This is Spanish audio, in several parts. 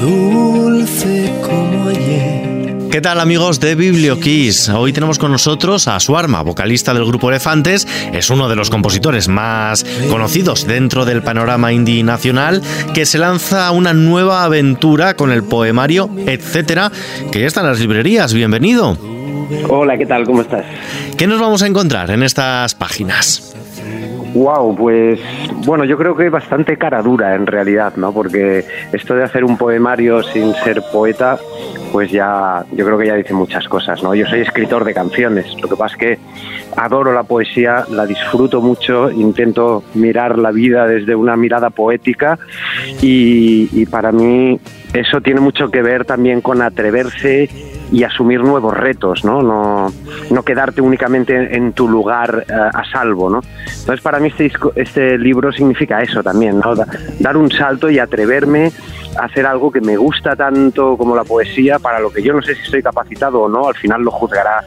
dulce como ayer. ¿Qué tal amigos de Biblioquiz? Hoy tenemos con nosotros a Suarma, vocalista del grupo Elefantes, es uno de los compositores más conocidos dentro del panorama indie nacional, que se lanza una nueva aventura con el poemario Etcétera, que ya está en las librerías. Bienvenido. Hola, ¿qué tal? ¿Cómo estás? ¿Qué nos vamos a encontrar en estas páginas? Wow, pues bueno, yo creo que bastante cara dura en realidad, ¿no? Porque esto de hacer un poemario sin ser poeta, pues ya, yo creo que ya dice muchas cosas, ¿no? Yo soy escritor de canciones, lo que pasa es que adoro la poesía, la disfruto mucho, intento mirar la vida desde una mirada poética y, y para mí eso tiene mucho que ver también con atreverse y asumir nuevos retos, ¿no? No, no quedarte únicamente en tu lugar eh, a salvo, ¿no? Entonces para mí este, este libro significa eso también, ¿no? Dar un salto y atreverme a hacer algo que me gusta tanto como la poesía, para lo que yo no sé si estoy capacitado o no, al final lo juzgará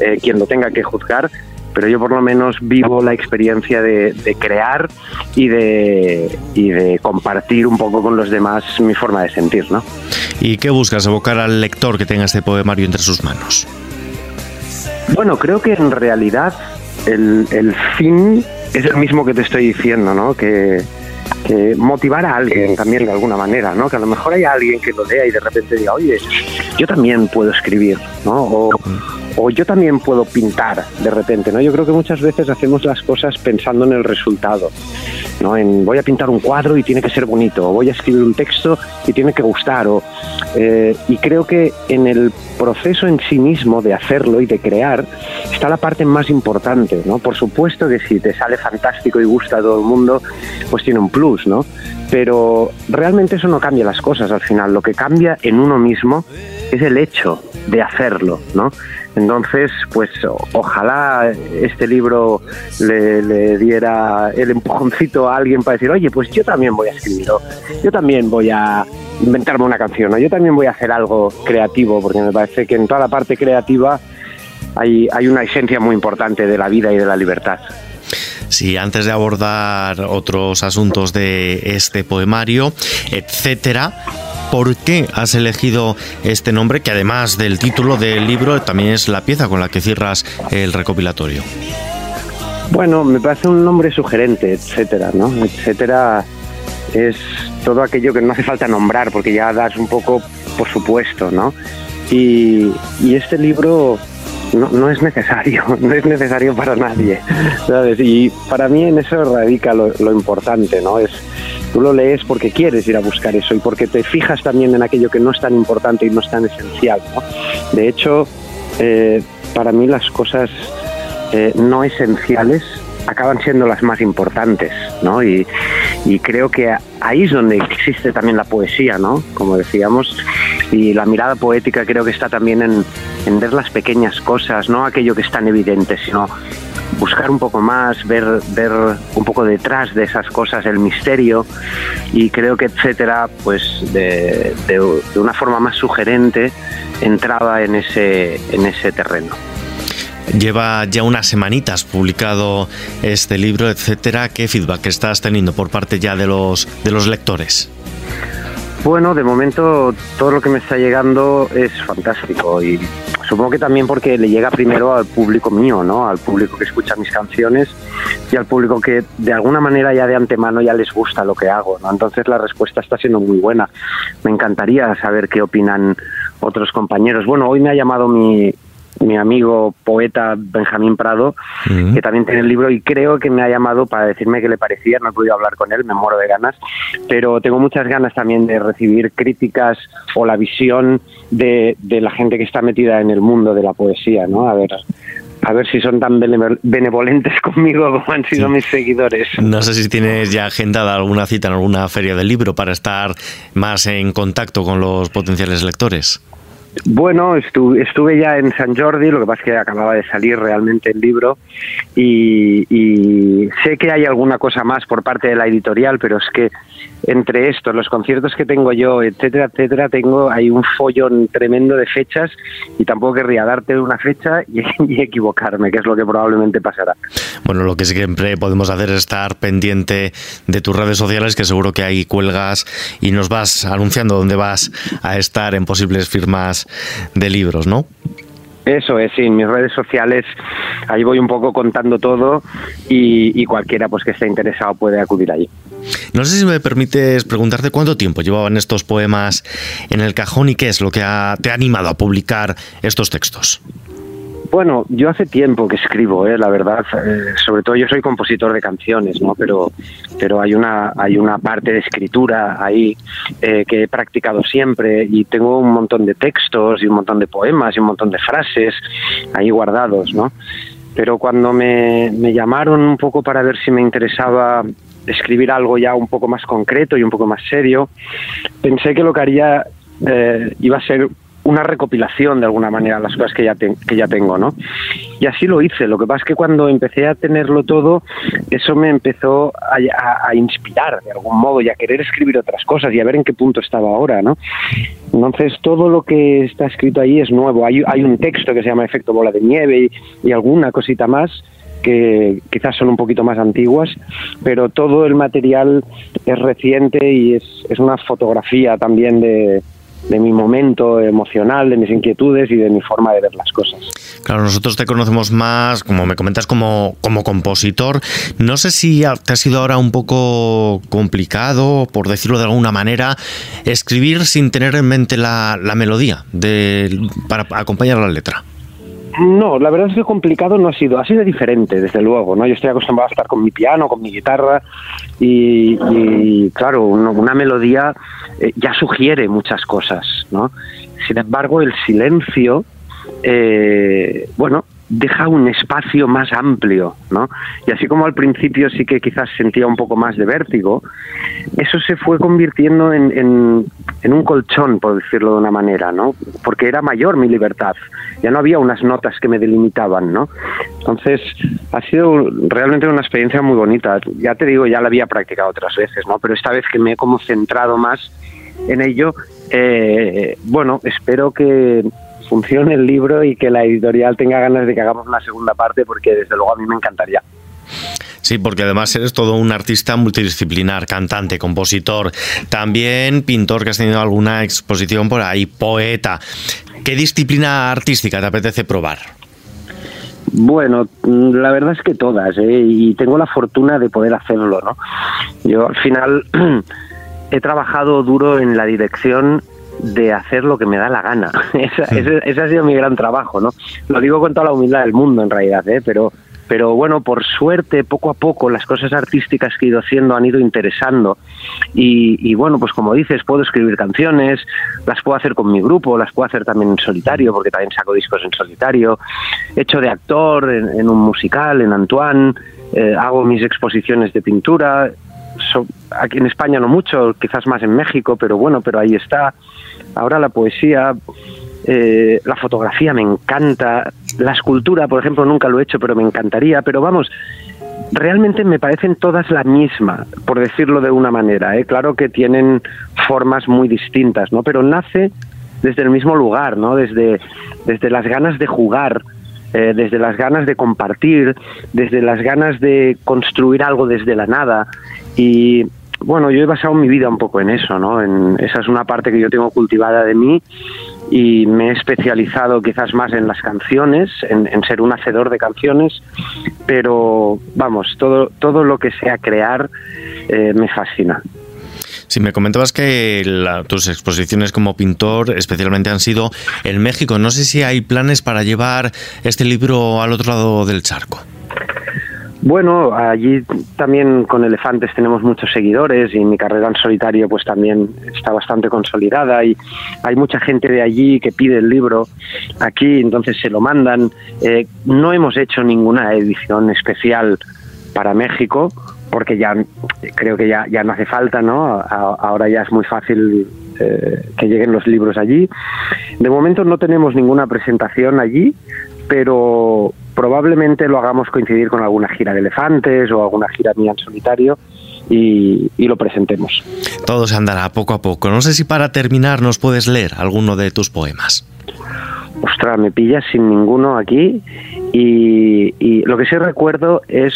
eh, quien lo tenga que juzgar, pero yo por lo menos vivo la experiencia de, crear y de, y de compartir un poco con los demás mi forma de sentir, ¿no? ¿Y qué buscas? ¿Evocar al lector que tenga este poemario entre sus manos? Bueno, creo que en realidad el, el fin es el mismo que te estoy diciendo, ¿no? Que, motivar a alguien también de alguna manera, ¿no? Que a lo mejor hay alguien que lo lea y de repente diga, oye, yo también puedo escribir, ¿no? O, o yo también puedo pintar de repente, ¿no? Yo creo que muchas veces hacemos las cosas pensando en el resultado, ¿no? En voy a pintar un cuadro y tiene que ser bonito, o voy a escribir un texto y tiene que gustar, o, eh, y creo que en el proceso en sí mismo de hacerlo y de crear está la parte más importante, ¿no? Por supuesto que si te sale fantástico y gusta a todo el mundo, pues tiene un plus, ¿no? Pero realmente eso no cambia las cosas al final, lo que cambia en uno mismo es el hecho de hacerlo, ¿no? Entonces, pues ojalá este libro le, diera el empujoncito a alguien para decir, oye, pues yo también voy a escribir, yo también voy a inventarme una canción, o yo también voy a hacer algo creativo, porque me parece que en toda la parte creativa hay, hay una esencia muy importante de la vida y de la libertad. Sí, antes de abordar otros asuntos de este poemario, etcétera, ¿Por qué has elegido este nombre que además del título del libro también es la pieza con la que cierras el recopilatorio? Bueno, me parece un nombre sugerente, etcétera, ¿no? Etcétera es todo aquello que no hace falta nombrar porque ya das un poco por supuesto, ¿no? Y, este libro no, no, es necesario, no es necesario para nadie, ¿sabes? Y para mí en eso radica lo, lo importante, ¿no? Es Tú lo lees porque quieres ir a buscar eso y porque te fijas también en aquello que no es tan importante y no es tan esencial. De hecho, eh, para mí las cosas eh, no esenciales acaban siendo las más importantes, ¿no? Y, creo que ahí es donde existe también la poesía, ¿no? Como decíamos, y la mirada poética creo que está también en, en ver las pequeñas cosas, no aquello que es tan evidente, sino buscar un poco más, ver, ver un poco detrás de esas cosas, el misterio, y creo que etcétera, pues de, de, una forma más sugerente entraba en ese, en ese terreno. Lleva ya unas semanitas publicado este libro, etcétera. ¿Qué feedback estás teniendo por parte ya de los, de los lectores? Bueno, de momento todo lo que me está llegando es fantástico y supongo que también porque le llega primero al público mío, ¿no? Al público que escucha mis canciones y al público que de alguna manera ya de antemano ya les gusta lo que hago, ¿no? Entonces la respuesta está siendo muy buena. Me encantaría saber qué opinan otros compañeros. Bueno, hoy me ha llamado mi, mi amigo poeta Benjamín Prado, que también tiene el libro y creo que me ha llamado para decirme qué le parecía, no he podido hablar con él, me muero de ganas, pero tengo muchas ganas también de recibir críticas o la visión de, de la gente que está metida en el mundo de la poesía, ¿no? A ver, a ver si son tan benevolentes conmigo como han sido mis seguidores. No sé si tienes ya agendada alguna cita en alguna feria del libro para estar más en contacto con los potenciales lectores. Bueno, estuve, estuve ya en San Jordi, lo que pasa es que acababa de salir realmente el libro y, sé que hay alguna cosa más por parte de la editorial, pero es que entre estos, los conciertos que tengo yo, etcétera, etcétera, tengo hay un follón tremendo de fechas y tampoco querría darte una fecha y, y equivocarme, que es lo que probablemente pasará. Bueno, lo que siempre podemos hacer es estar pendiente de tus redes sociales, que seguro que ahí cuelgas y nos vas anunciando dónde vas a estar en posibles firmas de libros, ¿no? Eso es, sí, en mis redes sociales, ahí voy un poco contando todo y, y, cualquiera pues que esté interesado puede acudir allí. No sé si me permites preguntarte cuánto tiempo llevaban estos poemas en el cajón y qué es lo que ha, te ha animado a publicar estos textos. Bueno, yo hace tiempo que escribo, ¿eh? la verdad. Eh, sobre todo yo soy compositor de canciones, ¿no? Pero, pero hay una hay una parte de escritura ahí eh, que he practicado siempre y tengo un montón de textos y un montón de poemas y un montón de frases ahí guardados, ¿no? Pero cuando me, me llamaron un poco para ver si me interesaba escribir algo ya un poco más concreto y un poco más serio, pensé que lo que haría eh, iba a ser una recopilación de alguna manera las cosas que ya, te, que ya tengo, ¿no? Y así lo hice. Lo que pasa es que cuando empecé a tenerlo todo, eso me empezó a, a, a, inspirar de algún modo y a querer escribir otras cosas y a ver en qué punto estaba ahora, ¿no? Entonces todo lo que está escrito ahí es nuevo. Hay, hay un texto que se llama Efecto Bola de Nieve y, y alguna cosita más que quizás son un poquito más antiguas, pero todo el material es reciente y es, es una fotografía también de, de mi momento emocional, de mis inquietudes y de mi forma de ver las cosas. Claro, nosotros te conocemos más, como me comentas, como, como compositor. No sé si te ha sido ahora un poco complicado, por decirlo de alguna manera, escribir sin tener en mente la, la melodía de, para acompañar la letra. No, la verdad es que complicado no ha sido, ha sido diferente, desde luego, ¿no? Yo estoy acostumbrado a estar con mi piano, con mi guitarra y, y claro, una, melodía eh, ya sugiere muchas cosas, ¿no? Sin embargo, el silencio, eh, bueno, deja un espacio más amplio, ¿no? Y así como al principio sí que quizás sentía un poco más de vértigo, eso se fue convirtiendo en, en, un colchón, por decirlo de una manera, ¿no? Porque era mayor mi libertad, ya no había unas notas que me delimitaban, ¿no? Entonces, ha sido realmente una experiencia muy bonita. Ya te digo, ya la había practicado otras veces, ¿no? Pero esta vez que me he como centrado más en ello, eh, bueno, espero que funcione el libro y que la editorial tenga ganas de que hagamos una segunda parte porque desde luego a mí me encantaría. Sí, porque además eres todo un artista multidisciplinar, cantante, compositor, también pintor que has tenido alguna exposición por ahí, poeta. ¿Qué disciplina artística te apetece probar? Bueno, la verdad es que todas, ¿eh? y tengo la fortuna de poder hacerlo, ¿no? Yo al final he trabajado duro en la dirección de hacer lo que me da la gana. Esa, ese, ese, ha sido mi gran trabajo, ¿no? Lo digo con toda la humildad del mundo, en realidad, ¿eh? Pero, pero bueno, por suerte, poco a poco, las cosas artísticas que he ido haciendo han ido interesando. Y, y, bueno, pues como dices, puedo escribir canciones, las puedo hacer con mi grupo, las puedo hacer también en solitario, porque también saco discos en solitario. He hecho de actor en, en un musical, en Antoine, eh, hago mis exposiciones de pintura. Aquí en España no mucho, quizás más en México, pero bueno, pero ahí está. Ahora la poesía, eh, la fotografía me encanta, la escultura, por ejemplo, nunca lo he hecho, pero me encantaría, pero vamos, realmente me parecen todas la misma, por decirlo de una manera, ¿eh? claro que tienen formas muy distintas, ¿no? Pero nace desde el mismo lugar, ¿no? Desde, desde las ganas de jugar, eh, desde las ganas de compartir, desde las ganas de construir algo desde la nada y bueno, yo he basado mi vida un poco en eso, ¿no? En, esa es una parte que yo tengo cultivada de mí y me he especializado quizás más en las canciones, en, ser un hacedor de canciones, pero vamos, todo, todo lo que sea crear eh, me fascina. Sí, me comentabas que la, tus exposiciones como pintor especialmente han sido en México, no sé si hay planes para llevar este libro al otro lado del charco. Bueno, allí también con Elefantes tenemos muchos seguidores y mi carrera en solitario pues también está bastante consolidada y hay mucha gente de allí que pide el libro aquí, entonces se lo mandan. Eh, no hemos hecho ninguna edición especial para México porque ya creo que ya, ya no hace falta, ¿no? ahora ya es muy fácil eh, que lleguen los libros allí. De momento no tenemos ninguna presentación allí, pero probablemente lo hagamos coincidir con alguna gira de elefantes o alguna gira mía en solitario. Y, y, lo presentemos. Todo se andará poco a poco. No sé si para terminar nos puedes leer alguno de tus poemas. Ostras, me pillas sin ninguno aquí y, y lo que sí recuerdo es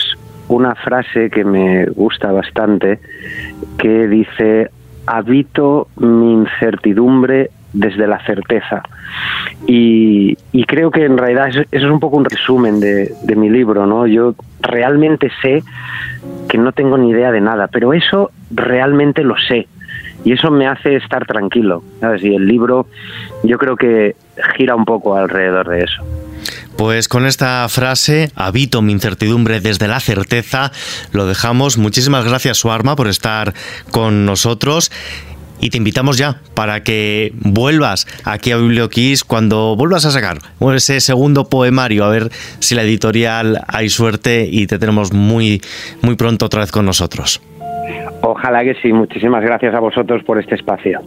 una frase que me gusta bastante que dice habito mi incertidumbre desde la certeza. Y, creo que en realidad eso, eso, es un poco un resumen de, de, mi libro, ¿no? Yo realmente sé que no tengo ni idea de nada, pero eso realmente lo sé. Y eso me hace estar tranquilo. Y el libro yo creo que gira un poco alrededor de eso. Pues con esta frase, habito mi incertidumbre desde la certeza, lo dejamos. Muchísimas gracias, Suarma, por estar con nosotros. Y te invitamos ya para que vuelvas aquí a Biblioquiz cuando vuelvas a sacar ese segundo poemario, a ver si la editorial hay suerte y te tenemos muy, muy pronto otra vez con nosotros. Ojalá que sí. Muchísimas gracias a vosotros por este espacio.